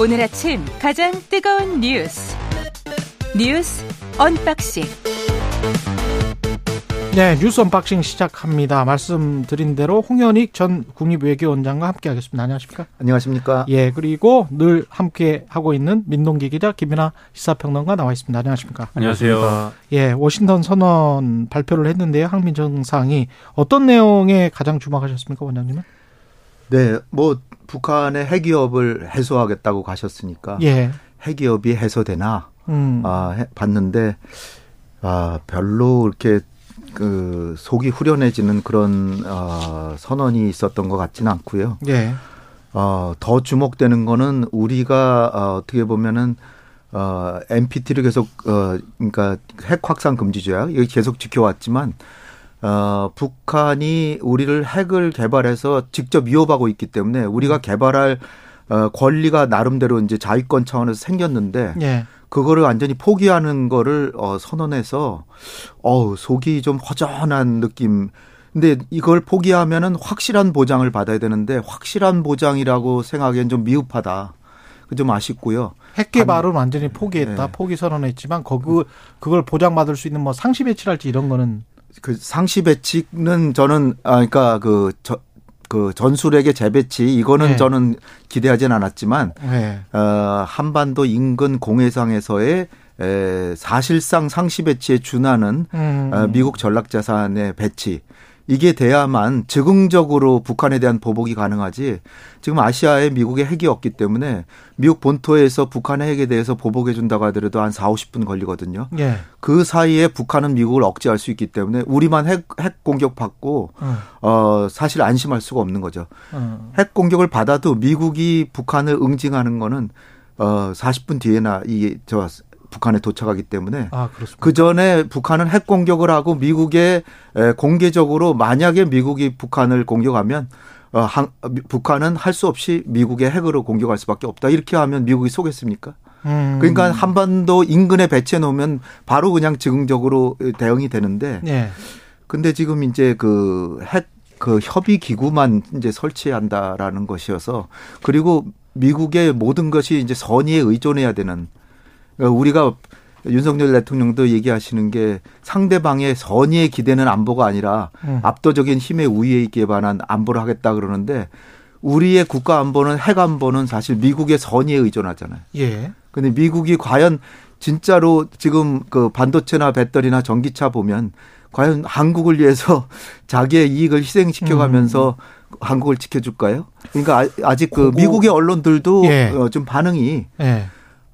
오늘 아침 가장 뜨거운 뉴스 뉴스 언박싱 네, 뉴스 언박싱 시작합니다. 말씀드린 대로 홍현익 전 국립외교원장과 함께하겠습니다. 안녕하십니까? 안녕하십니까? 예, 그리고 늘 함께 하고 있는 민동기 기자 김민하 시사평론가 나와 있습니다. 안녕하십니까? 안녕하세요. 예, 워싱턴 선언 발표를 했는데요. 한미 정상이 어떤 내용에 가장 주목하셨습니까, 원장님은? 네, 뭐 북한의 핵위협을 해소하겠다고 가셨으니까 예, 핵위협이 해소되나? 음, 아, 해- 봤는데 아, 별로 이렇게 그 속이 후련해지는 그런 어, 선언이 있었던 것 같지는 않고요. 예, 어, 더 주목되는 거는 우리가 어, 어떻게 보면은 어, NPT를 계속 어, 그러니까 핵 확산 금지 조약 이거 계속 지켜왔지만 어, 북한이 우리를 핵을 개발해서 직접 위협하고 있기 때문에 우리가 개발할 어, 권리가 나름대로 이제 자위권 차원에서 생겼는데 예, 그거를 완전히 포기하는 거를 어 선언해서 어우 속이 좀 허전한 느낌. 근데 이걸 포기하면은 확실한 보장을 받아야 되는데 확실한 보장이라고 생각하기엔 좀 미흡하다. 그좀 아쉽고요. 핵 개발은 완전히 포기했다, 네. 포기 선언했지만 거그 그걸 보장받을 수 있는 뭐 상시 배치랄지 이런 거는 그 상시 배치는 저는 아 그러니까 그 저, 그 전술핵의 재배치 이거는 네. 저는 기대하진 않았지만 예, 어, 한반도 인근 공해상에서의 에, 사실상 상시 배치에 준하는 음, 어, 미국 전략 자산의 배치 이게 돼야만 즉흥적으로 북한에 대한 보복이 가능하지 지금 아시아에 미국의 핵이 없기 때문에 미국 본토에서 북한의 핵에 대해서 보복해 준다고 하더라도 한 4, 50분 걸리거든요. 예, 그 사이에 북한은 미국을 억제할 수 있기 때문에 우리만 핵, 핵 공격 받고 어, 어 사실 안심할 수가 없는 거죠. 어, 핵 공격을 받아도 미국이 북한을 응징하는 거는 어 40분 뒤에나 이저 북한에 도착하기 때문에 아. 그 전에 북한은 핵 공격을 하고 미국에 에, 공개적으로 만약에 미국이 북한을 공격하면 어, 한, 북한은 할 수 없이 미국의 핵으로 공격할 수밖에 없다. 이렇게 하면 미국이 속겠습니까? 음, 그러니까 한반도 인근에 배치해 놓으면 바로 그냥 즉흥적으로 대응이 되는데 예, 근데 지금 이제 그 핵 그 협의 기구만 이제 설치한다라는 것이어서 그리고 미국의 모든 것이 이제 선의에 의존해야 되는 그러니까 우리가 윤석열 대통령도 얘기하시는 게 상대방의 선의에 기대는 안보가 아니라 음. 압도적인 힘의 우위에 있기에 반한 안보를 하겠다 그러는데 우리의 국가 안보는 핵 안보는 사실 미국의 선의에 의존하잖아요. 예, 근데 미국이 과연 진짜로 지금 그 반도체나 배터리나 전기차 보면 과연 한국을 위해서 자기의 이익을 희생시켜 가면서 한국을 지켜줄까요? 그러니까 아- 아직 그 미국의 언론들도 예. 어, 좀 반응이 예.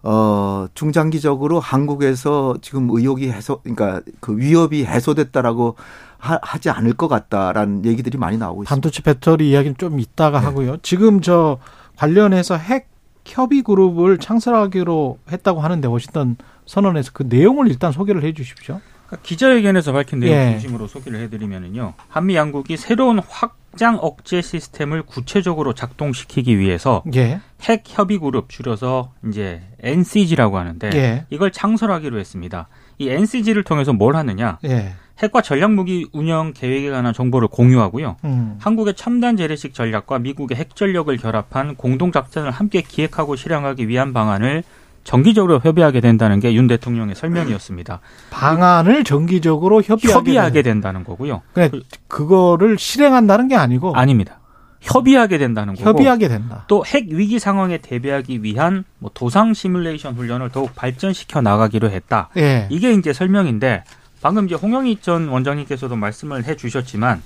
어, 중장기적으로 한국에서 지금 의혹이 해소, 그러니까 그 위협이 해소됐다라고 하, 하지 않을 것 같다라는 얘기들이 많이 나오고 있습니다. 반도체 배터리 이야기는 좀 이따가 네. 하고요. 지금 저 관련해서 핵 협의 그룹을 창설하기로 했다고 하는데 워싱턴 선언에서 그 내용을 일단 소개를 해 주십시오. 그러니까 기자회견에서 밝힌 내용 예. 중심으로 소개를 해드리면은요. 한미 양국이 새로운 확장 억제 시스템을 구체적으로 작동시키기 위해서 예. 핵 협의 그룹 줄여서 이제 NCG라고 하는데 예. 이걸 창설하기로 했습니다. 이 NCG를 통해서 뭘 하느냐? 예. 핵과 전략 무기 운영 계획에 관한 정보를 공유하고요. 음. 한국의 첨단 재래식 전략과 미국의 핵 전력을 결합한 공동 작전을 함께 기획하고 실행하기 위한 방안을 정기적으로 협의하게 된다는 게 윤 대통령의 설명이었습니다. 방안을 정기적으로 협의하게, 협의하게. 된다는 거고요. 그러니까 그거를 실행한다는 게 아니고 아닙니다. 협의하게 된다는 거고. 협의하게 된다. 또 핵 위기 상황에 대비하기 위한 뭐 도상 시뮬레이션 훈련을 더욱 발전시켜 나가기로 했다. 예. 이게 이제 설명인데 방금 이제 홍영희 전 원장님께서도 말씀을 해 주셨지만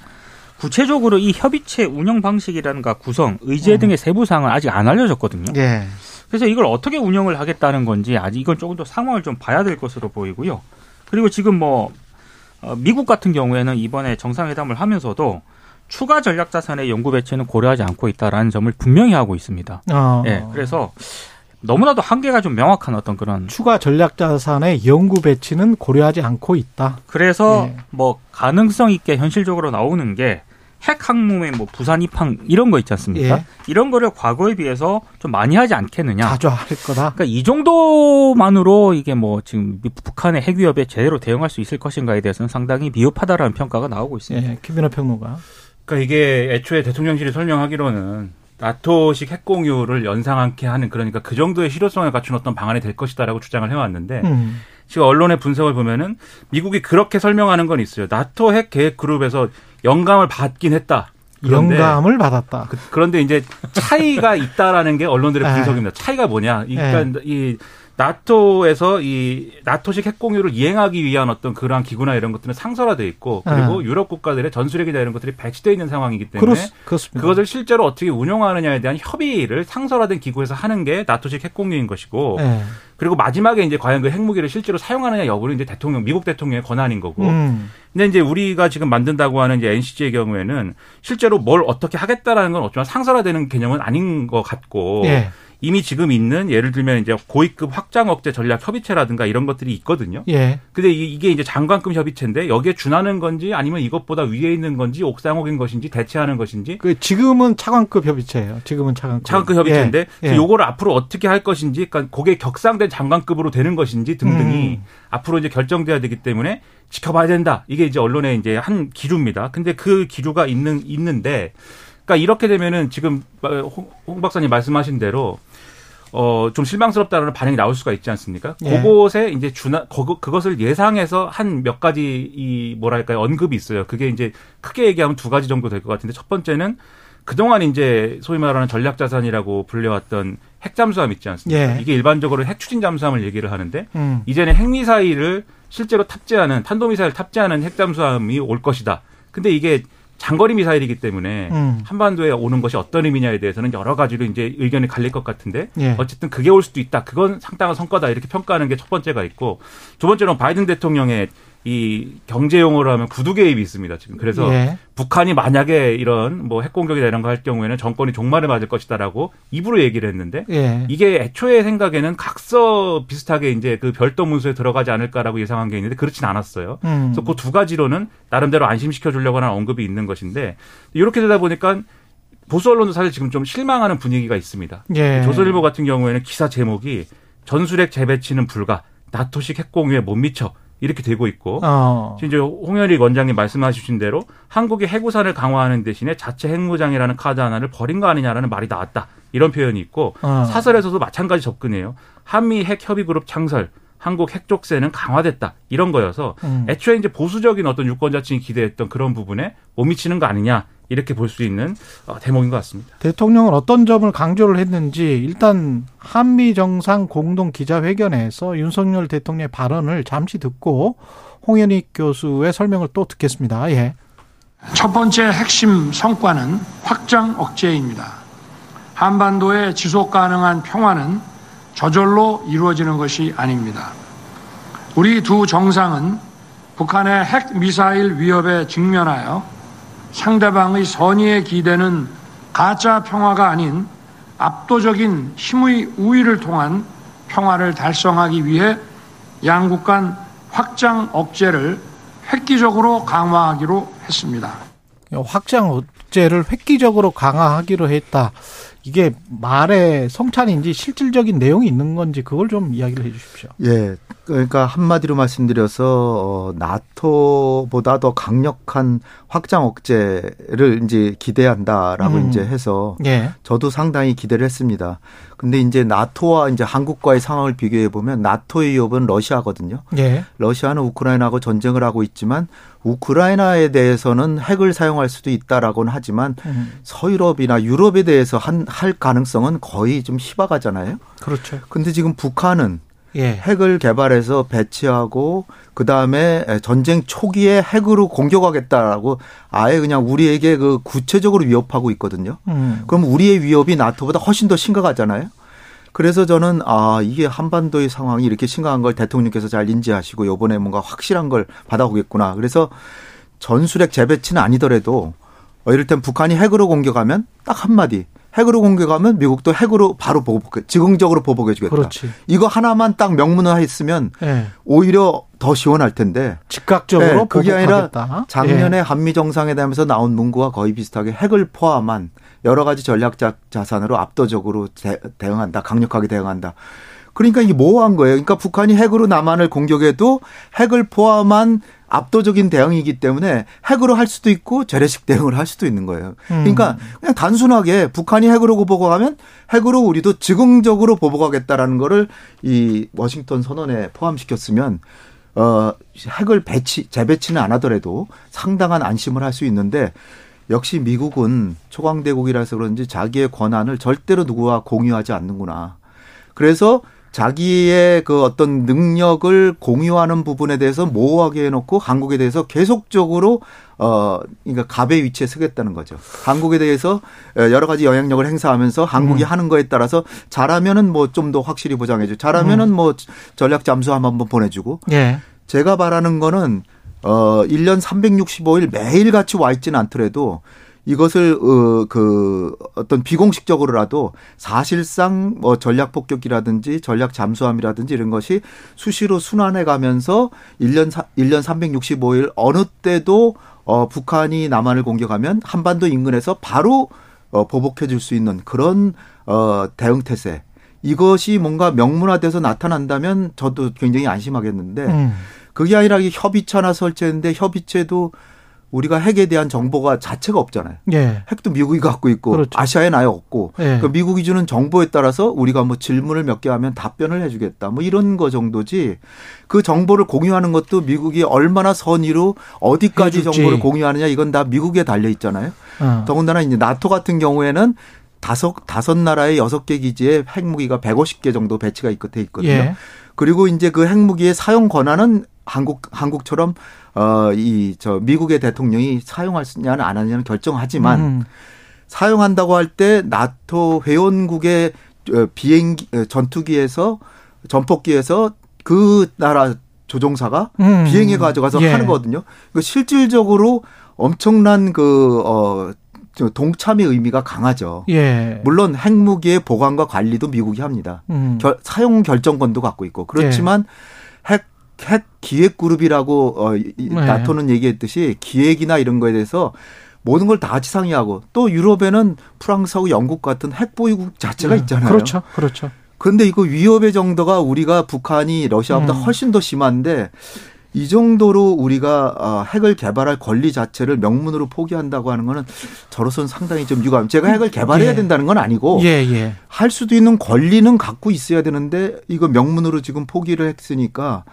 구체적으로 이 협의체 운영 방식이라든가 구성, 의제 음. 등의 세부 사항은 아직 안 알려졌거든요. 예. 그래서 이걸 어떻게 운영을 하겠다는 건지 아직 이건 조금 더 상황을 좀 봐야 될 것으로 보이고요. 그리고 지금 뭐 어, 미국 같은 경우에는 이번에 정상회담을 하면서도 추가 전략 자산의 연구 배치는 고려하지 않고 있다라는 점을 분명히 하고 있습니다. 어. 예, 그래서 너무나도 한계가 좀 명확한 어떤 그런 추가 전략 자산의 연구 배치는 고려하지 않고 있다. 그래서 예. 뭐 가능성 있게 현실적으로 나오는 게 핵 항모의 뭐 부산 입항 이런 거 있지 않습니까? 예. 이런 거를 과거에 비해서 좀 많이 하지 않겠느냐. 자주 할 거다. 그러니까 이 정도만으로 이게 뭐 지금 북한의 핵 위협에 제대로 대응할 수 있을 것인가에 대해서는 상당히 미흡하다라는 평가가 나오고 있습니다. 예. 김민호 평론가. 그러니까 이게 애초에 대통령실이 설명하기로는 나토식 핵 공유를 연상하게 하는 그러니까 그 정도의 실효성을 갖춘 어떤 방안이 될 것이다라고 주장을 해왔는데 음. 지금 언론의 분석을 보면은 미국이 그렇게 설명하는 건 있어요. 나토 핵 계획 그룹에서 영감을 받긴 했다. 그런데 영감을 받았다. 그, 그런데 이제 차이가 있다라는 게 언론들의 네. 분석입니다. 차이가 뭐냐? 네. 그러니까 이 나토에서 이 나토식 핵 공유를 이행하기 위한 어떤 그러한 기구나 이런 것들은 상설화돼 있고 그리고 네. 유럽 국가들의 전술핵이나 이런 것들이 배치되어 있는 상황이기 때문에 그렇. 그것을 실제로 어떻게 운영하느냐에 대한 협의를 상설화된 기구에서 하는 게 나토식 핵 공유인 것이고 예. 그리고 마지막에 이제 과연 그 핵무기를 실제로 사용하느냐 여부는 이제 대통령 미국 대통령의 권한인 거고 음. 근데 이제 우리가 지금 만든다고 하는 이제 NCG의 경우에는 실제로 뭘 어떻게 하겠다라는 건 어쩌면 상설화되는 개념은 아닌 것 같고 예. 이미 지금 있는 예를 들면 이제 고위급 확장 억제 전략 협의체라든가 이런 것들이 있거든요. 예. 근데 이- 이게 이제 장관급 협의체인데 여기에 준하는 건지 아니면 이것보다 위에 있는 건지 옥상옥인 것인지 대체하는 것인지 그 지금은 차관급 협의체예요. 지금은 차관급. 차관급 협의체인데 예. 그 요거를 앞으로 어떻게 할 것인지, 그러니까 그게 격상된 장관급으로 되는 것인지 등등이 음. 앞으로 이제 결정돼야 되기 때문에 지켜봐야 된다. 이게 이제 언론의 이제 한 기류입니다. 근데 그 기류가 있는 있는데, 그러니까 이렇게 되면은 지금 홍, 홍 박사님 말씀하신 대로. 어, 좀 실망스럽다는 반응이 나올 수가 있지 않습니까? 예. 그곳에 이제 주나, 거, 그것을 예상해서 한 몇 가지 이, 뭐랄까요, 언급이 있어요. 그게 이제 크게 얘기하면 두 가지 정도 될 것 같은데 첫 번째는 그동안 이제 소위 말하는 전략 자산이라고 불려왔던 핵 잠수함 있지 않습니까? 예. 이게 일반적으로 핵 추진 잠수함을 얘기를 하는데 음. 이제는 핵 미사일을 실제로 탑재하는 탄도미사일 탑재하는 핵 잠수함이 올 것이다. 근데 이게 장거리 미사일이기 때문에 음. 한반도에 오는 것이 어떤 의미냐에 대해서는 여러 가지로 이제 의견이 갈릴 것 같은데 예. 어쨌든 그게 올 수도 있다. 그건 상당한 성과다. 이렇게 평가하는 게 첫 번째가 있고 두 번째는 바이든 대통령의 이 경제 용어로 하면 구두 개입이 있습니다. 지금 그래서 예. 북한이 만약에 이런 뭐 핵 공격이나 이런 거 할 경우에는 정권이 종말을 맞을 것이다라고 입으로 얘기를 했는데 예. 이게 애초에 생각에는 각서 비슷하게 이제 그 별도 문서에 들어가지 않을까라고 예상한 게 있는데 그렇진 않았어요. 음. 그래서 그 두 가지로는 나름대로 안심시켜 주려고 하는 언급이 있는 것인데 이렇게 되다 보니까 보수 언론도 사실 지금 좀 실망하는 분위기가 있습니다. 예. 조선일보 같은 경우에는 기사 제목이 전술핵 재배치는 불가 나토식 핵공유에 못 미쳐 이렇게 되고 있고 어. 지금 이제 홍현익 원장님 말씀하신 대로 한국이 핵우산을 강화하는 대신에 자체 핵무장이라는 카드 하나를 버린 거 아니냐라는 말이 나왔다. 이런 표현이 있고 어. 사설에서도 마찬가지 접근이에요. 한미 핵 협의 그룹 창설, 한국 핵 족쇄는 강화됐다. 이런 거여서 음. 애초에 이제 보수적인 어떤 유권자층이 기대했던 그런 부분에 못 미치는 거 아니냐. 이렇게 볼 수 있는 어, 대목인 것 같습니다. 대통령은 어떤 점을 강조를 했는지 일단 한미 정상 공동 기자회견에서 윤석열 대통령의 발언을 잠시 듣고 홍현익 교수의 설명을 또 듣겠습니다. 예. 첫 번째 핵심 성과는 확장 억제입니다. 한반도의 지속 가능한 평화는 저절로 이루어지는 것이 아닙니다. 우리 두 정상은 북한의 핵 미사일 위협에 직면하여 상대방의 선의에 기대는 가짜 평화가 아닌 압도적인 힘의 우위를 통한 평화를 달성하기 위해 양국 간 확장 억제를 획기적으로 강화하기로 했습니다. 확장 억제를 획기적으로 강화하기로 했다. 이게 말의 성찬인지 실질적인 내용이 있는 건지 그걸 좀 이야기를 해 주십시오. 예. 그러니까 한마디로 말씀드려서 어, 나토보다 더 강력한 확장 억제를 이제 기대한다라고 음. 이제 해서 예. 저도 상당히 기대를 했습니다. 근데 이제 나토와 이제 한국과의 상황을 비교해 보면 나토의 위협은 러시아거든요. 예. 러시아는 우크라이나하고 전쟁을 하고 있지만 우크라이나에 대해서는 핵을 사용할 수도 있다라고는 하지만 음, 서유럽이나 유럽에 대해서 한, 할 가능성은 거의 좀 희박하잖아요. 그렇죠. 근데 지금 북한은 예. 핵을 개발해서 배치하고 그 다음에 전쟁 초기에 핵으로 공격하겠다라고 아예 그냥 우리에게 그 구체적으로 위협하고 있거든요. 음. 그럼 우리의 위협이 나토보다 훨씬 더 심각하잖아요. 그래서 저는 아 이게 한반도의 상황이 이렇게 심각한 걸 대통령께서 잘 인지하시고 요번에 뭔가 확실한 걸 받아오겠구나. 그래서 전술핵 재배치는 아니더라도 어, 이를테면 북한이 핵으로 공격하면 딱 한마디 핵으로 공격하면 미국도 핵으로 바로 보복, 즉흥적으로 보복해주겠다. 그렇지. 이거 하나만 딱 명문화했으면 예. 오히려 더 시원할 텐데. 즉각적으로 네, 그게 아니라 보복하겠다. 작년에 예. 한미 정상회담에서 나온 문구와 거의 비슷하게 핵을 포함한 여러 가지 전략 자- 자산으로 압도적으로 대, 대응한다, 강력하게 대응한다. 그러니까 이게 모호한 거예요. 그러니까 북한이 핵으로 남한을 공격해도 핵을 포함한 압도적인 대응이기 때문에 핵으로 할 수도 있고 재래식 대응을 할 수도 있는 거예요. 그러니까 그냥 단순하게 북한이 핵으로 보복하면 핵으로 우리도 즉흥적으로 보복하겠다라는 거를 이 워싱턴 선언에 포함시켰으면 어 핵을 배치 재배치는 안 하더라도 상당한 안심을 할 수 있는데 역시 미국은 초강대국이라서 그런지 자기의 권한을 절대로 누구와 공유하지 않는구나. 그래서 자기의 그 어떤 능력을 공유하는 부분에 대해서 모호하게 해놓고 한국에 대해서 계속적으로 어 그러니까 갑의 위치에 서겠다는 거죠. 한국에 대해서 여러 가지 영향력을 행사하면서 한국이 음. 하는 거에 따라서 잘하면은 뭐 좀 더 확실히 보장해줘. 잘하면은 음. 뭐 전략 잠수함 한번 보내주고. 예. 제가 바라는 거는 어 1년 365일 매일 같이 와 있지는 않더라도 이것을 어 그 어떤 비공식적으로라도 사실상 뭐 전략 폭격기라든지 전략 잠수함이라든지 이런 것이 수시로 순환해 가면서 1년 1년 365일 어느 때도 어 북한이 남한을 공격하면 한반도 인근에서 바로 어 보복해 줄 수 있는 그런 어 대응 태세 이것이 뭔가 명문화돼서 나타난다면 저도 굉장히 안심하겠는데 음. 그게 아니라 협의체나 설치했는데 협의체도 우리가 핵에 대한 정보가 자체가 없잖아요. 예. 핵도 미국이 갖고 있고 그렇죠. 아시아에 나에 없고 예. 그 미국이 주는 정보에 따라서 우리가 뭐 질문을 몇 개 하면 답변을 해주겠다 뭐 이런 거 정도지 그 정보를 공유하는 것도 미국이 얼마나 선의로 어디까지 해줄지. 정보를 공유하느냐 이건 다 미국에 달려 있잖아요. 어. 더군다나 이제 나토 같은 경우에는 다섯 다섯 나라의 여섯 개 기지에 핵무기가 150개 정도 배치가 있고 있거든요. 예. 그리고 이제 그 핵무기의 사용 권한은 한국 한국처럼 어 이 저 미국의 대통령이 사용할 수냐는 안 하냐는 결정하지만 음. 사용한다고 할 때 나토 회원국의 어, 비행기 어, 전투기에서 전폭기에서 그 나라 조종사가 음. 비행해 가져가서 예. 하는 거거든요. 그 실질적으로 엄청난 그 어 동참의 의미가 강하죠. 예. 물론 핵무기의 보관과 관리도 미국이 합니다. 음. 결, 사용 결정권도 갖고 있고 그렇지만 예. 핵핵 기획 그룹이라고 어 네. 나토는 얘기했듯이 기획이나 이런 거에 대해서 모든 걸 다 같이 상의하고 또 유럽에는 프랑스하고 영국 같은 핵 보유국 자체가 네. 있잖아요. 그렇죠. 그렇죠. 그런데 이거 위협의 정도가 우리가 북한이 러시아보다 음. 훨씬 더 심한데 이 정도로 우리가 어, 핵을 개발할 권리 자체를 명문으로 포기한다고 하는 거는 저로서는 상당히 좀 유감. 제가 핵을 개발해야 예. 된다는 건 아니고 예, 예. 할 수도 있는 권리는 갖고 있어야 되는데 이거 명문으로 지금 포기를 했으니까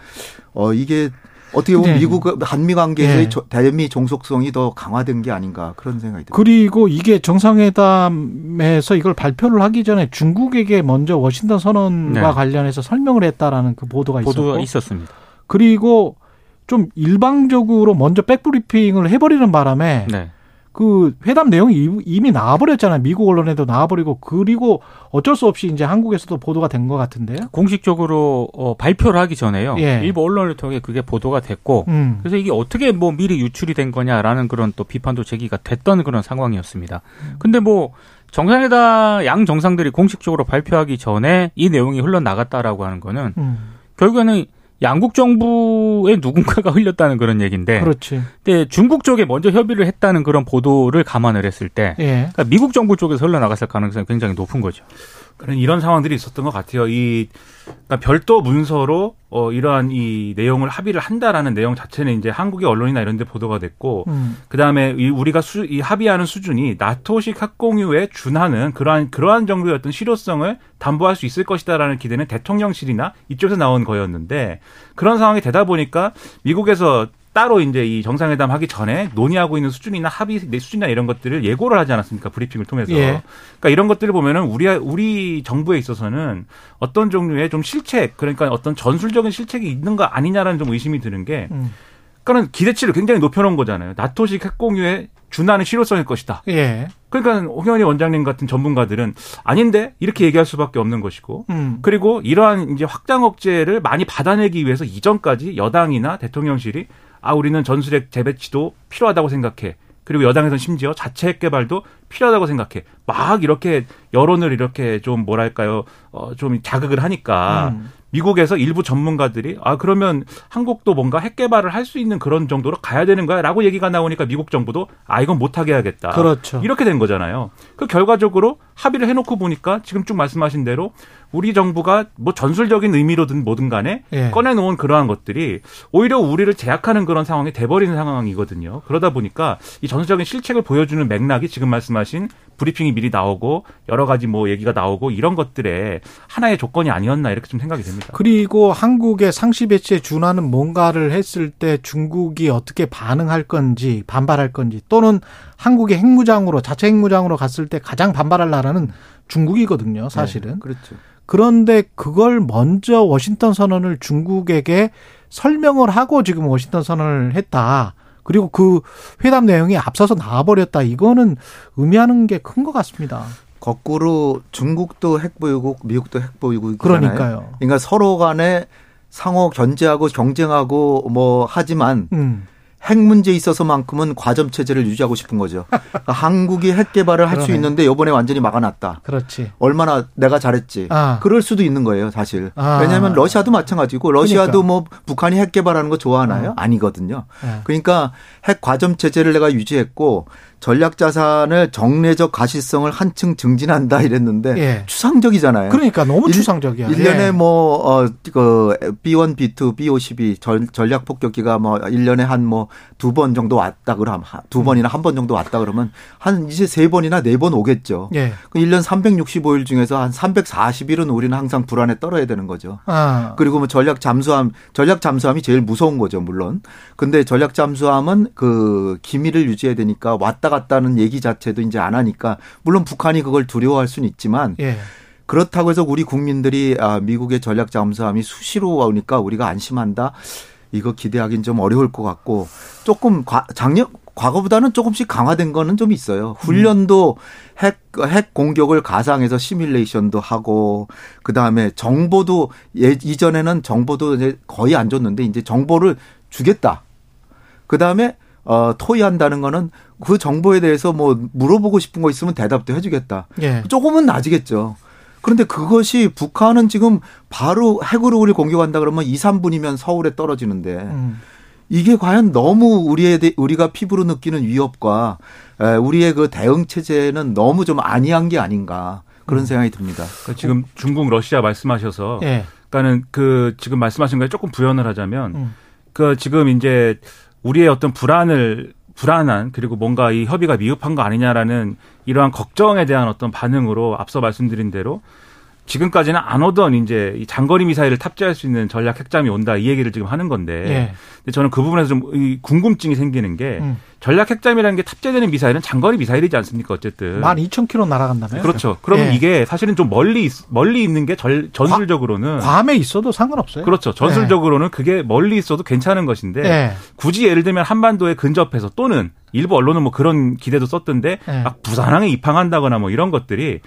어 이게 어떻게 보면 네. 미국 한미 관계에서의 네. 대미 종속성이 더 강화된 게 아닌가 그런 생각이 듭니다. 그리고 이게 정상회담에서 이걸 발표를 하기 전에 중국에게 먼저 워싱턴 선언과 네. 관련해서 설명을 했다라는 그 보도가 있었고 보도가 있었습니다. 그리고 좀 일방적으로 먼저 백브리핑을 해버리는 바람에 네. 그 회담 내용이 이미 나와버렸잖아요. 미국 언론에도 나와버리고 그리고 어쩔 수 없이 이제 한국에서도 보도가 된 것 같은데요. 공식적으로 어, 발표를 하기 전에요. 예. 일부 언론을 통해 그게 보도가 됐고 음. 그래서 이게 어떻게 뭐 미리 유출이 된 거냐라는 그런 또 비판도 제기가 됐던 그런 상황이었습니다. 근데 뭐 정상회담 양 정상들이 공식적으로 발표하기 전에 이 내용이 흘러나갔다라고 하는 거는 음. 결국에는 양국 정부의 누군가가 흘렸다는 그런 얘기인데. 그렇지. 근데 중국 쪽에 먼저 협의를 했다는 그런 보도를 감안을 했을 때, 예. 그러니까 미국 정부 쪽에서 흘러나갔을 가능성이 굉장히 높은 거죠. 그런 이런 상황들이 있었던 것 같아요. 이 그러니까 별도 문서로 어 이러한 이 내용을 합의를 한다라는 내용 자체는 이제 한국의 언론이나 이런 데 보도가 됐고 음. 그다음에 이 우리가 수, 이 합의하는 수준이 나토식核공유에 준하는 그러한 그러한 정도의 어떤 실효성을 담보할 수 있을 것이다라는 기대는 대통령실이나 이쪽에서 나온 거였는데 그런 상황이 되다 보니까 미국에서 따로 이제 이 정상회담 하기 전에 논의하고 있는 수준이나 합의 수준이나 이런 것들을 예고를 하지 않았습니까? 브리핑을 통해서. 예. 그러니까 이런 것들을 보면은 우리 우리 정부에 있어서는 어떤 종류의 좀 실책 그러니까 어떤 전술적인 실책이 있는 거 아니냐라는 좀 의심이 드는 게 음. 그러니까는 기대치를 굉장히 높여놓은 거잖아요. 나토식 핵공유에 준하는 실효성일 것이다. 예. 그러니까 홍현희 원장님 같은 전문가들은 아닌데 이렇게 얘기할 수밖에 없는 것이고 음. 그리고 이러한 이제 확장 억제를 많이 받아내기 위해서 이전까지 여당이나 대통령실이 아 우리는 전술핵 재배치도 필요하다고 생각해. 그리고 여당에서는 심지어 자체 핵 개발도 필요하다고 생각해. 막 이렇게 여론을 이렇게 좀 뭐랄까요, 어, 좀 자극을 하니까 음. 미국에서 일부 전문가들이 아 그러면 한국도 뭔가 핵 개발을 할 수 있는 그런 정도로 가야 되는 거야라고 얘기가 나오니까 미국 정부도 아 이건 못하게 해야겠다. 그렇죠. 이렇게 된 거잖아요. 그 결과적으로 합의를 해놓고 보니까 지금 쭉 말씀하신 대로 우리 정부가 뭐 전술적인 의미로든 뭐든 간에 예. 꺼내놓은 그러한 것들이 오히려 우리를 제약하는 그런 상황이 돼버리는 상황이거든요. 그러다 보니까 이 전술적인 실책을 보여주는 맥락이 지금 말씀하신 브리핑이 미리 나오고 여러 가지 뭐 얘기가 나오고 이런 것들의 하나의 조건이 아니었나 이렇게 좀 생각이 됩니다. 그리고 한국의 상시 배치에 준하는 뭔가를 했을 때 중국이 어떻게 반응할 건지 반발할 건지 또는 한국의 핵무장으로 자체 핵무장으로 갔을 때 가장 반발할 나라는 중국이거든요, 사실은. 네, 그렇죠. 그런데 그걸 먼저 워싱턴 선언을 중국에게 설명을 하고 지금 워싱턴 선언을 했다. 그리고 그 회담 내용이 앞서서 나와버렸다. 이거는 의미하는 게 큰 것 같습니다. 거꾸로 중국도 핵보유국, 미국도 핵보유국이잖아요. 그러니까요. 그러니까 서로 간에 상호 견제하고 경쟁하고 뭐 하지만 음. 핵 문제에 있어서만큼은 과점 체제를 유지하고 싶은 거죠. 그러니까 한국이 핵 개발을 할 수. 있는데 요번에 완전히 막아놨다. 그렇지. 얼마나 내가 잘했지. 아. 그럴 수도 있는 거예요, 사실. 아. 왜냐하면 러시아도 마찬가지고 러시아도 그러니까. 뭐 북한이 핵 개발하는 거 좋아하나요? 어. 아니거든요. 예. 그러니까 핵 과점 체제를 내가 유지했고 전략 자산을 정례적 가시성을 한층 증진한다 이랬는데 예. 추상적이잖아요. 그러니까 너무 일- 추상적이야. 일년에 예. 뭐, 어, 그, B1, B2, B52 전, 전략 폭격기가 뭐, 일년에 한 뭐, 두 번 정도 왔다 그러면, 하- 두 번이나 한 번 정도 왔다 그러면, 한 이제 세 번이나 네 번 오겠죠. 예. 그 1년 365일 중에서 한 340일은 우리는 항상 불안에 떨어야 되는 거죠. 아. 그리고 뭐 전략 잠수함, 전략 잠수함이 제일 무서운 거죠, 물론. 근데 전략 잠수함은 그 기밀을 유지해야 되니까 왔다 갔다는 얘기 자체도 이제 안 하니까, 물론 북한이 그걸 두려워할 수는 있지만, 예. 그렇다고 해서 우리 국민들이 아, 미국의 전략 잠수함이 수시로 오니까 우리가 안심한다. 이거 기대하기는 좀 어려울 것 같고 조금 과, 작년 과거보다는 조금씩 강화된 거는 좀 있어요. 훈련도 핵, 핵 공격을 가상해서 시뮬레이션도 하고, 그 다음에 정보도, 예, 이전에는 정보도 이제 거의 안 줬는데, 이제 정보를 주겠다. 그 다음에, 어, 토의한다는 거는 그 정보에 대해서 뭐 물어보고 싶은 거 있으면 대답도 해주겠다. 예. 조금은 나아지겠죠. 그런데 그것이 북한은 지금 바로 핵으로 우리 공격한다 그러면 2, 3분이면 서울에 떨어지는데 음. 이게 과연 너무 우리의 대- 우리가 피부로 느끼는 위협과 에, 우리의 그 대응 체제는 너무 좀 안이한 게 아닌가 그런 음. 생각이 듭니다. 그러니까 지금 중국, 러시아 말씀하셔서 예. 그러니까는 그 지금 말씀하신 거에 조금 부연을 하자면 음. 그 지금 이제 우리의 어떤 불안을 불안한 그리고 뭔가 이 협의가 미흡한 거 아니냐라는 이러한 걱정에 대한 어떤 반응으로 앞서 말씀드린 대로 지금까지는 안 오던 이제 이 장거리 미사일을 탑재할 수 있는 전략 핵잠이 온다 이 얘기를 지금 하는 건데 예. 근데 저는 그 부분에서 좀 이 궁금증이 생기는 게 음. 전략 핵잠이라는 게 탑재되는 미사일은 장거리 미사일이지 않습니까 어쨌든 12,000km 날아간다며요? 그렇죠. 그러면 예. 이게 사실은 좀 멀리 있- 멀리 있는 게 절, 전술적으로는 괌에 있어도 상관없어요. 그렇죠. 전술적으로는 그게 멀리 있어도 괜찮은 것인데 예. 굳이 예를 들면 한반도에 근접해서 또는 일부 언론은 뭐 그런 기대도 썼던데 예. 막 부산항에 입항한다거나 뭐 이런 것들이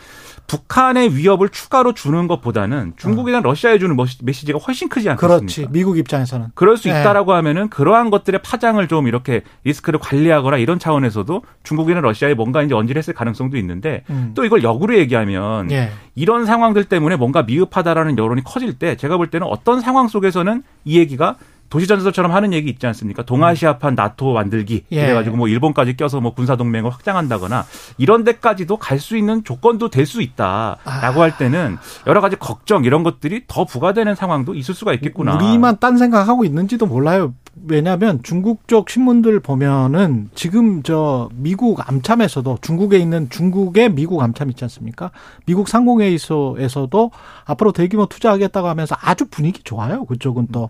북한의 위협을 추가로 주는 것보다는 중국이나 러시아에 주는 메시지가 훨씬 크지 않겠습니까? 그렇지. 미국 입장에서는. 그럴 수 예. 있다라고 하면은 그러한 것들의 파장을 좀 이렇게 리스크를 관리하거나 이런 차원에서도 중국이나 러시아에 뭔가 이제 언질했을 가능성도 있는데 음. 또 이걸 역으로 얘기하면 예. 이런 상황들 때문에 뭔가 미흡하다라는 여론이 커질 때 제가 볼 때는 어떤 상황 속에서는 이 얘기가 도시전설처럼 하는 얘기 있지 않습니까? 동아시아판 나토 만들기 예. 그래가지고 뭐 일본까지 껴서 뭐 군사 동맹을 확장한다거나 이런 데까지도 갈 수 있는 조건도 될 수 있다라고 할 때는 여러 가지 걱정 이런 것들이 더 부과되는 상황도 있을 수가 있겠구나. 우리만 딴 생각하고 있는지도 몰라요. 왜냐하면 중국 쪽 신문들 보면은 지금 저 미국 암참에서도 중국에 있는 중국의 미국 암참 있지 않습니까? 미국 상공회의소에서도 앞으로 대규모 투자하겠다고 하면서 아주 분위기 좋아요. 그쪽은 또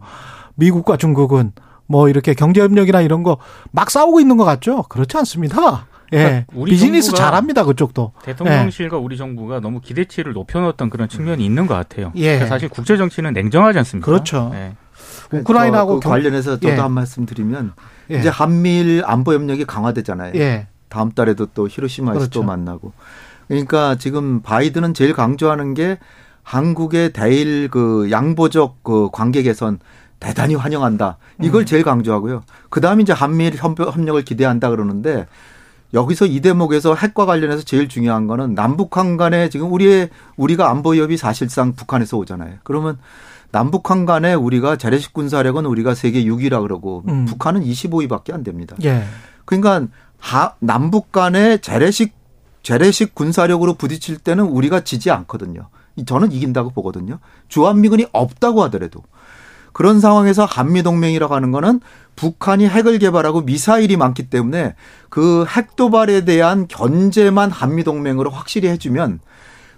미국과 중국은 뭐 이렇게 경제 협력이나 이런 거 막 싸우고 있는 것 같죠? 그렇지 않습니다. 예. 그러니까 우리 비즈니스 잘합니다. 그쪽도. 대통령실과 우리 정부가 너무 기대치를 높여놓았던 그런 측면이 있는 것 같아요. 예. 그러니까 사실 국제 정치는 냉정하지 않습니까? 그렇죠. 예. 우크라이나하고 저, 그 경- 관련해서 저도 예. 한 말씀 드리면 예. 이제 한미일 안보 협력이 강화되잖아요. 예. 다음 달에도 또 히로시마에서 그렇죠. 또 만나고. 그러니까 지금 바이든은 제일 강조하는 게 한국의 대일 그 양보적 그 관계 개선 대단히 환영한다. 이걸 제일 강조하고요. 그 다음에 이제 한미일 협- 협력을 기대한다 그러는데 여기서 이 대목에서 핵과 관련해서 제일 중요한 거는 남북한 간에 지금 우리의 우리가 안보 협이 사실상 북한에서 오잖아요. 그러면 남북한 간에 우리가 재래식 군사력은 우리가 세계 6위라 그러고 음. 북한은 25위밖에 안 됩니다. 예. 그러니까 하, 남북 간의 재래식 재래식 군사력으로 부딪힐 때는 우리가 지지 않거든요. 저는 이긴다고 보거든요. 주한미군이 없다고 하더라도. 그런 상황에서 한미 동맹이라고 하는 거는 북한이 핵을 개발하고 미사일이 많기 때문에 그 핵 도발에 대한 견제만 한미 동맹으로 확실히 해주면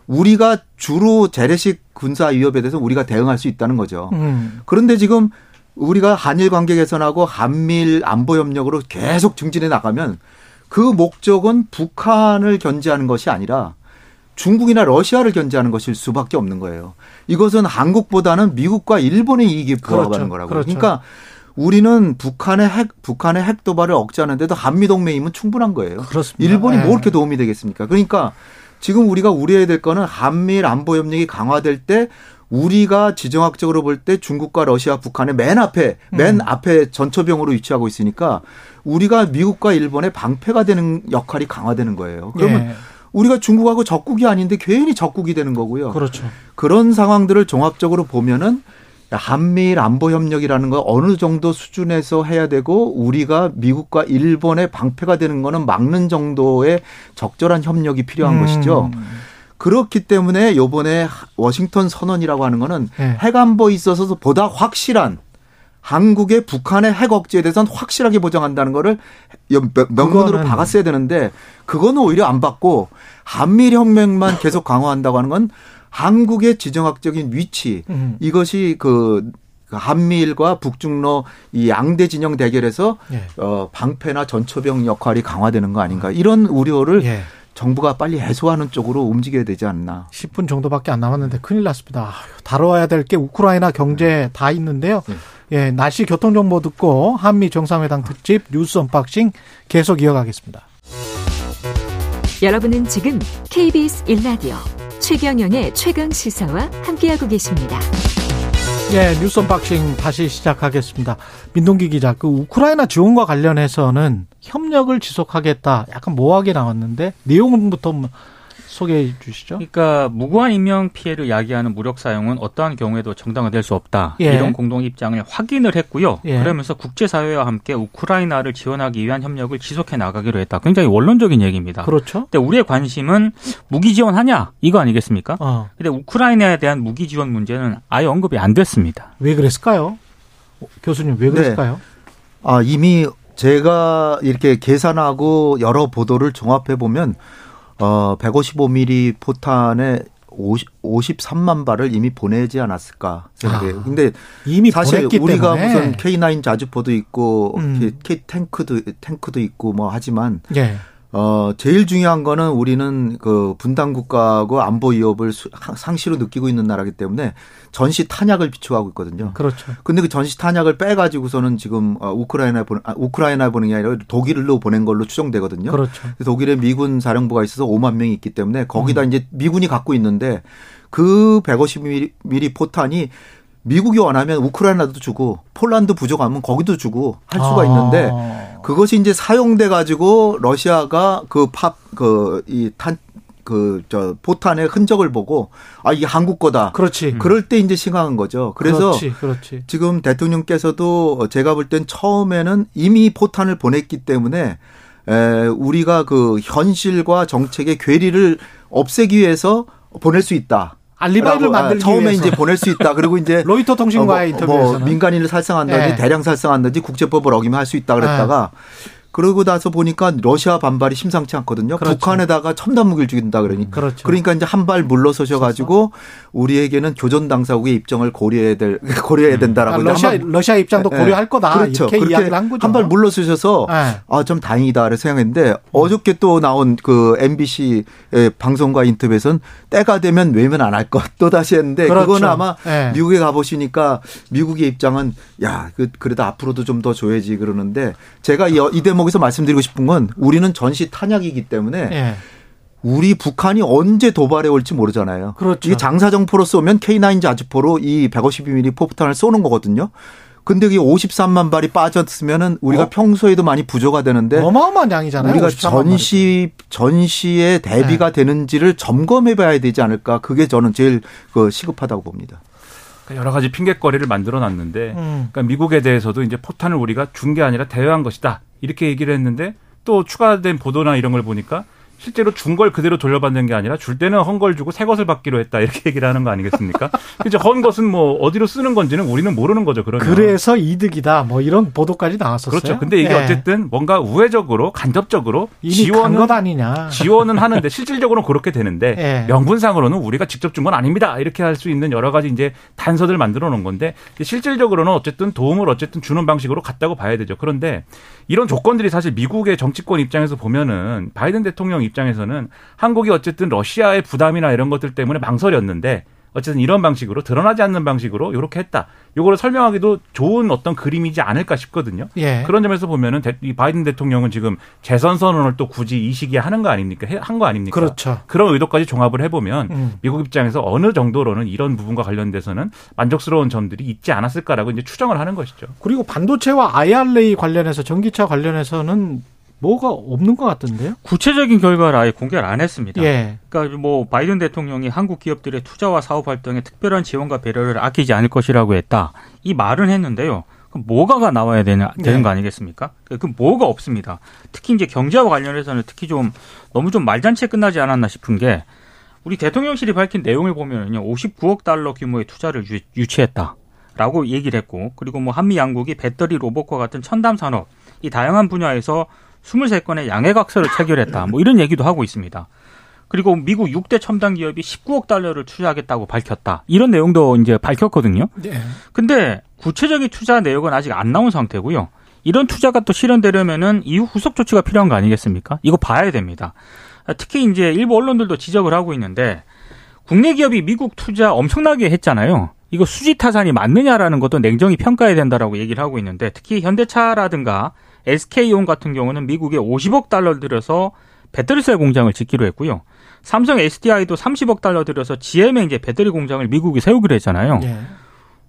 우리가 주로 재래식 군사 위협에 대해서 우리가 대응할 수 있다는 거죠. 음. 그런데 지금 우리가 한일 관계 개선하고 한밀 안보 협력으로 계속 증진해 나가면 그 목적은 북한을 견제하는 것이 아니라 중국이나 러시아를 견제하는 것일 수밖에 없는 거예요. 이것은 한국보다는 미국과 일본의 이익이 부합하는 그렇죠. 거라고. 그렇죠. 그러니까 우리는 북한의 핵 북한의 핵 도발을 억제하는데도 한미 동맹이면 충분한 거예요. 그렇습니다. 일본이 네. 뭐 이렇게 도움이 되겠습니까? 그러니까 지금 우리가 우려해야 될 거는 한미일 안보 협력이 강화될 때 우리가 지정학적으로 볼 때 중국과 러시아, 북한의 맨 앞에 맨 음. 앞에 전초병으로 위치하고 있으니까 우리가 미국과 일본의 방패가 되는 역할이 강화되는 거예요. 그러면 예. 우리가 중국하고 적국이 아닌데 괜히 적국이 되는 거고요. 그렇죠. 그런 상황들을 종합적으로 보면은 한미일 안보 협력이라는 거 어느 정도 수준에서 해야 되고 우리가 미국과 일본의 방패가 되는 거는 막는 정도의 적절한 협력이 필요한 음. 것이죠. 그렇기 때문에 요번에 워싱턴 선언이라고 하는 거는 네. 핵안보에 있어서 보다 확실한 한국의 북한의 핵 억제에 대해서는 확실하게 보장한다는 거를 명문으로 박았어야 되는데 그거는 오히려 안 받고 한미일 혁명만 계속 강화한다고 하는 건 한국의 지정학적인 위치 음. 이것이 그 한미일과 북중로 이 양대 진영 대결에서 예. 어 방패나 전초병 역할이 강화되는 거 아닌가 이런 우려를 예. 정부가 빨리 해소하는 쪽으로 움직여야 되지 않나. 10분 정도밖에 안 남았는데 큰일 났습니다. 다뤄야 될 게 우크라이나 경제 다 있는데요. 네. 예, 날씨 교통 정보 듣고 한미 정상회담 특집 뉴스 언박싱 계속 이어가겠습니다. 여러분은 지금 KBS 1라디오 최경영의 최강 시사와 함께하고 계십니다. 예, 뉴스 언박싱 다시 시작하겠습니다. 민동기 기자, 그 우크라이나 지원과 관련해서는 협력을 지속하겠다. 약간 모호하게 나왔는데 내용부터 소개해 주시죠. 그러니까 무고한 인명 피해를 야기하는 무력 사용은 어떠한 경우에도 정당화될 수 없다. 예. 이런 공동 입장을 확인을 했고요. 예. 그러면서 국제 사회와 함께 우크라이나를 지원하기 위한 협력을 지속해 나가기로 했다. 굉장히 원론적인 얘기입니다. 그렇죠. 근데 우리의 관심은 무기 지원하냐 이거 아니겠습니까? 어. 근데 우크라이나에 대한 무기 지원 문제는 아예 언급이 안 됐습니다. 왜 그랬을까요? 교수님 왜 그랬을까요? 네. 아 이미 제가 이렇게 계산하고 여러 보도를 종합해 보면 어 155mm 포탄에 50, 53만 발을 이미 보내지 않았을까 생각해요. 아, 근데 이미 사실 우리가 때문에. 무슨 K9 자주포도 있고 음. K 탱크도 탱크도 있고 뭐 하지만 예. 어, 제일 중요한 거는 우리는 그 분단 국가하고 안보 위협을 상시로 느끼고 있는 나라기 때문에 전시 탄약을 비추하고 있거든요. 그렇죠. 근데 그 전시 탄약을 빼가지고서는 지금 어, 우크라이나에 보내, 아, 우크라이나에 보낸 게 아니라 독일로 보낸 걸로 추정되거든요. 그렇죠. 독일에 미군 사령부가 있어서 5만 명이 있기 때문에 거기다 음. 이제 미군이 갖고 있는데 그 150mm 포탄이 미국이 원하면 우크라이나도 주고 폴란드 부족하면 거기도 주고 할 수가 아. 있는데 그것이 이제 사용돼 가지고 러시아가 그 팝 그 이 탄 그 저 포탄의 흔적을 보고 아 이게 한국 거다. 그렇지. 그럴 때 이제 심각한 거죠. 그래서 그렇지, 그렇지. 지금 대통령께서도 제가 볼 땐 처음에는 이미 포탄을 보냈기 때문에 에 우리가 그 현실과 정책의 괴리를 없애기 위해서 보낼 수 있다. 알리바이를 만들기 처음에 위해서. 이제 보낼 수 있다. 그리고 이제 로이터 통신과의 어, 뭐, 인터뷰에서는 뭐 민간인을 살상한다든지 네. 대량 살상한다든지 국제법을 어기면 할 수 있다 그랬다가 네. 그러고 나서 보니까 러시아 반발이 심상치 않거든요. 그렇죠. 북한에다가 첨단 무기를 주긴다 그러니 까. 그렇죠. 그러니까 이제 한 발 물러서셔 가지고 우리에게는 교전 당사국의 입장을 고려해야 될 고려해야 음. 된다라고 아, 러시아 러시아 입장도 네. 고려할 거다. 그렇죠. 이렇게 이야기를 한 거죠. 한 발 물러서셔서 네. 아좀 다행이다를 생각했는데 음. 어저께 또 나온 그 MBC 방송과 인터뷰에서는 때가 되면 외면 안 할 것 또 다시 했는데 그렇죠. 그거는 아마 네. 미국에 가 보시니까 미국의 입장은 야 그, 그래도 앞으로도 좀 더 줘야지 그러는데 제가 이, 이 대목 대목에서 말씀드리고 싶은 건 우리는 전시 탄약이기 때문에 예. 우리 북한이 언제 도발해 올지 모르잖아요. 그렇죠. 이게 장사정포로 쏘면 K9 자주포로 이 152mm 포탄을 쏘는 거거든요. 근데 이게 53만 발이 빠졌으면은 우리가 어? 평소에도 많이 부조가 되는데 어마어마한 양이잖아요. 우리가 전시 전시에 대비가 네. 되는지를 점검해 봐야 되지 않을까? 그게 저는 제일 그 시급하다고 봅니다. 그러니까 여러 가지 핑계거리를 만들어 놨는데 음. 그러니까 미국에 대해서도 이제 포탄을 우리가 준 게 아니라 대여한 것이다. 이렇게 얘기를 했는데 또 추가된 보도나 이런 걸 보니까 실제로 준 걸 그대로 돌려받는 게 아니라 줄 때는 헌 걸 주고 새 것을 받기로 했다 이렇게 얘기를 하는 거 아니겠습니까? 이제 헌 것은 뭐 어디로 쓰는 건지는 우리는 모르는 거죠. 그러면 그래서 이득이다. 뭐 이런 보도까지 나왔었어요. 그렇죠. 근데 이게 예. 어쨌든 뭔가 우회적으로 간접적으로 지원은 아니냐. 지원은 하는데 실질적으로는 그렇게 되는데 예. 명분상으로는 우리가 직접 준 건 아닙니다. 이렇게 할 수 있는 여러 가지 이제 단서들 만들어 놓은 건데 실질적으로는 어쨌든 도움을 어쨌든 주는 방식으로 갔다고 봐야 되죠. 그런데 이런 조건들이 사실 미국의 정치권 입장에서 보면은 바이든 대통령 입 장에서는 한국이 어쨌든 러시아의 부담이나 이런 것들 때문에 망설였는데 어쨌든 이런 방식으로 드러나지 않는 방식으로 이렇게 했다. 요거를 설명하기도 좋은 어떤 그림이지 않을까 싶거든요. 예. 그런 점에서 보면은 대- 이 바이든 대통령은 지금 재선 선언을 또 굳이 이 시기에 하는 거 아닙니까? 한 거 아닙니까? 그렇죠. 그런 의도까지 종합을 해보면 음. 미국 입장에서 어느 정도로는 이런 부분과 관련돼서는 만족스러운 점들이 있지 않았을까라고 이제 추정을 하는 것이죠. 그리고 반도체와 IRA 관련해서 전기차 관련해서는 뭐가 없는 것 같던데요? 구체적인 결과를 아예 공개를 안 했습니다. 예. 그러니까 뭐 바이든 대통령이 한국 기업들의 투자와 사업 활동에 특별한 지원과 배려를 아끼지 않을 것이라고 했다. 이 말은 했는데요. 그럼 뭐가가 나와야 되냐, 되는 네. 거 아니겠습니까? 그 뭐가 없습니다. 특히 이제 경제와 관련해서는 특히 좀 너무 좀 말잔치에 끝나지 않았나 싶은 게 우리 대통령실이 밝힌 내용을 보면은요, 59억 달러 규모의 투자를 유, 유치했다. 라고 얘기를 했고, 그리고 뭐 한미 양국이 배터리 로봇과 같은 첨단 산업, 이 다양한 분야에서 23건의 양해각서를 체결했다. 뭐 이런 얘기도 하고 있습니다. 그리고 미국 6대 첨단 기업이 19억 달러를 투자하겠다고 밝혔다. 이런 내용도 이제 밝혔거든요. 예. 근데 구체적인 투자 내역은 아직 안 나온 상태고요. 이런 투자가 또 실현되려면은 이후 후속 조치가 필요한 거 아니겠습니까? 이거 봐야 됩니다. 특히 이제 일부 언론들도 지적을 하고 있는데 국내 기업이 미국 투자 엄청나게 했잖아요. 이거 수지 타산이 맞느냐라는 것도 냉정히 평가해야 된다라고 얘기를 하고 있는데 특히 현대차라든가 SK온 같은 경우는 미국에 50억 달러 들여서 배터리셀 공장을 짓기로 했고요. 삼성 SDI도 30억 달러 들여서 GM의 이제 배터리 공장을 미국이 세우기로 했잖아요. 예.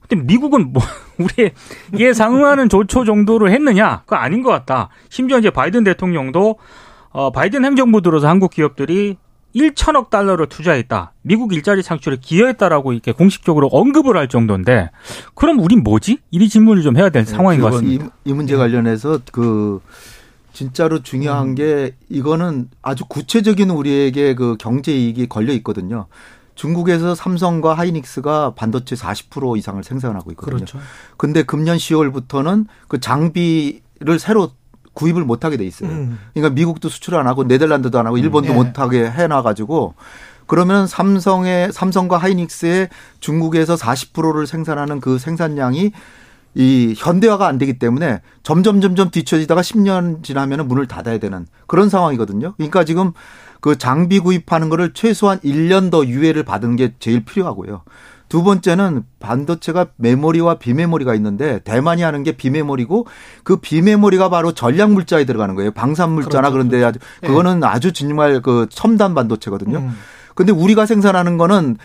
근데 미국은 뭐 우리의 이에 상응하는 조처 정도로 했느냐? 그거 아닌 것 같다. 심지어 이제 바이든 대통령도 어 바이든 행정부 들어서 한국 기업들이 1천억 달러를 투자했다. 미국 일자리 창출에 기여했다라고 이렇게 공식적으로 언급을 할 정도인데 그럼 우린 뭐지? 이 질문을 좀 해야 될 상황인 것 네, 같습니다. 이, 이 문제 관련해서 그 진짜로 중요한 음. 게 이거는 아주 구체적인 우리에게 그 경제 이익이 걸려 있거든요. 중국에서 삼성과 하이닉스가 반도체 40% 이상을 생산하고 있거든요. 그렇죠. 근데 금년 10월부터는 그 장비를 새로 구입을 못 하게 돼 있어요. 음. 그러니까 미국도 수출 안 하고 네덜란드도 안 하고 일본도 예. 못 하게 해놔 가지고 그러면 삼성의 삼성과 하이닉스의 중국에서 40%를 생산하는 그 생산량이 이 현대화가 안 되기 때문에 점점 점점 뒤처지다가 10년 지나면은 문을 닫아야 되는 그런 상황이거든요. 그러니까 지금 그 장비 구입하는 거를 최소한 1년 더 유예를 받은 게 제일 필요하고요. 두 번째는 반도체가 메모리와 비메모리가 있는데 대만이 하는 게 비메모리고 그 비메모리가 바로 전략 물자에 들어가는 거예요. 방산 물자나 그렇죠. 그런데 아주 예. 그거는 아주 정말 그 첨단 반도체거든요. 음. 근데 우리가 생산하는 거는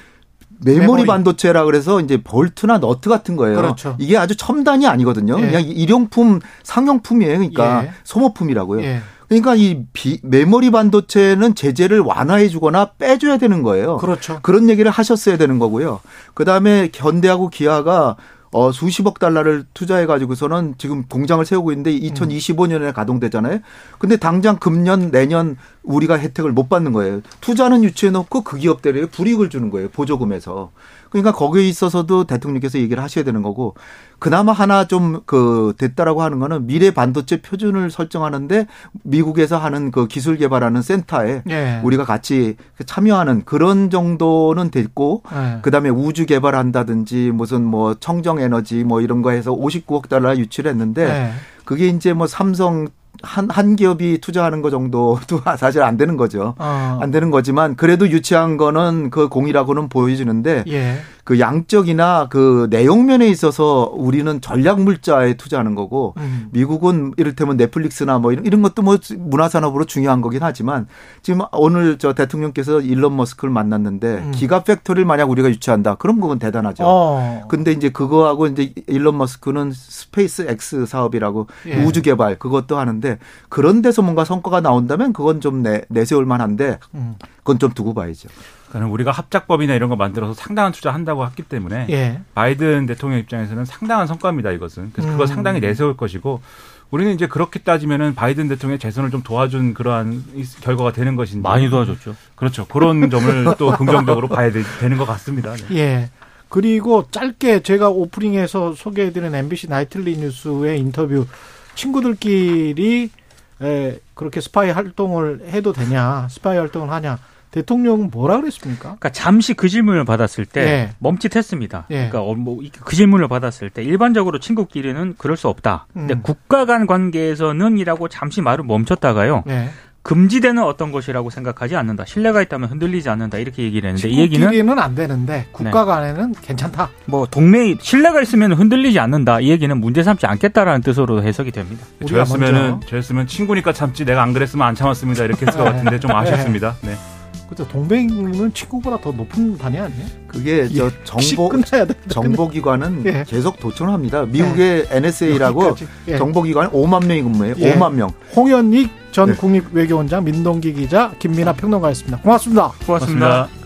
메모리, 메모리. 반도체라 그래서 이제 볼트나 너트 같은 거예요. 그렇죠. 이게 아주 첨단이 아니거든요. 예. 그냥 일용품, 상용품이에요. 그러니까 예. 소모품이라고요. 예. 그러니까 이 비, 메모리 반도체는 제재를 완화해 주거나 빼줘야 되는 거예요. 그렇죠. 그런 얘기를 하셨어야 되는 거고요. 그 다음에 현대하고 기아가 어, 수십억 달러를 투자해 가지고서는 지금 공장을 세우고 있는데 2025년에 가동되잖아요. 근데 당장 금년 내년 우리가 혜택을 못 받는 거예요. 투자는 유치해 놓고 그 기업들에게 불이익을 주는 거예요. 보조금에서. 그러니까 거기에 있어서도 대통령께서 얘기를 하셔야 되는 거고 그나마 하나 좀 그 됐다라고 하는 거는 미래 반도체 표준을 설정하는데 미국에서 하는 그 기술 개발하는 센터에 예. 우리가 같이 참여하는 그런 정도는 됐고 예. 그다음에 우주 개발한다든지 무슨 뭐 청정 에너지 뭐 이런 거 해서 59억 달러 유치를 했는데 예. 그게 이제 뭐 삼성 한, 한 기업이 투자하는 거 정도도 사실 안 되는 거죠. 어. 안 되는 거지만 그래도 유치한 거는 그 공이라고는 보여지는데 예. 그 양적이나 그 내용면에 있어서 우리는 전략 물자에 투자하는 거고 음. 미국은 이를테면 넷플릭스나 뭐 이런, 이런 것도 뭐 문화산업으로 중요한 거긴 하지만 지금 오늘 저 대통령께서 일론 머스크를 만났는데 음. 기가 팩토리를 만약 우리가 유치한다. 그럼 그건 대단하죠. 어. 근데 이제 그거하고 이제 일론 머스크는 스페이스 X 사업이라고 예. 우주 개발 그것도 하는데 그런 데서 뭔가 성과가 나온다면 그건 좀 내, 내세울 만한데 음. 그건 좀 두고 봐야죠. 그러니까 우리가 합작법이나 이런 거 만들어서 상당한 투자한다고 했기 때문에 예. 바이든 대통령 입장에서는 상당한 성과입니다 이것은. 그래서 그걸 음. 상당히 내세울 것이고 우리는 이제 그렇게 따지면은 바이든 대통령의 재선을 좀 도와준 그러한 이- 결과가 되는 것인지 많이 도와줬죠. 그렇죠. 그런 점을 또 긍정적으로 봐야 되, 는것 같습니다. 네. 예. 그리고 짧게 제가 오프닝에서 소개해드린 MBC 나이틀리 뉴스의 인터뷰 친구들끼리 에, 그렇게 스파이 활동을 해도 되냐, 스파이 활동을 하냐. 대통령은 뭐라 그랬습니까? 그러니까 잠시 그 질문을 받았을 때 예. 멈칫했습니다. 예. 그러니까 어, 뭐그 질문을 받았을 때 일반적으로 친구끼리는 그럴 수 없다. 근데 음. 국가 간 관계에서는이라고 잠시 말을 멈췄다가요. 네. 금지되는 어떤 것이라고 생각하지 않는다. 신뢰가 있다면 흔들리지 않는다. 이렇게 얘기를 했는데 이 얘기는 친구끼리는 안 되는데 국가 간에는 괜찮다. 뭐 동맹 신뢰가 있으면 흔들리지 않는다. 이 얘기는 문제 삼지 않겠다라는 뜻으로 해석이 됩니다. 저였으면은. 저였으면 친구니까 참지 내가 안 그랬으면 안 참았습니다. 이렇게 했을 것 네. 같은데 좀 아쉽습니다. 네. 그죠 동맹은 친구보다 더 높은 단위 아니에요? 그게 저 정보. 정보기관은 예. 계속 도전합니다. 미국의 NSA라고 여기까지. 예. 정보기관 5만 명이 근무해요. 예. 5만 명. 홍현익 전 네. 국립외교원장 민동기 기자 김민아 평론가였습니다. 고맙습니다. 고맙습니다. 고맙습니다.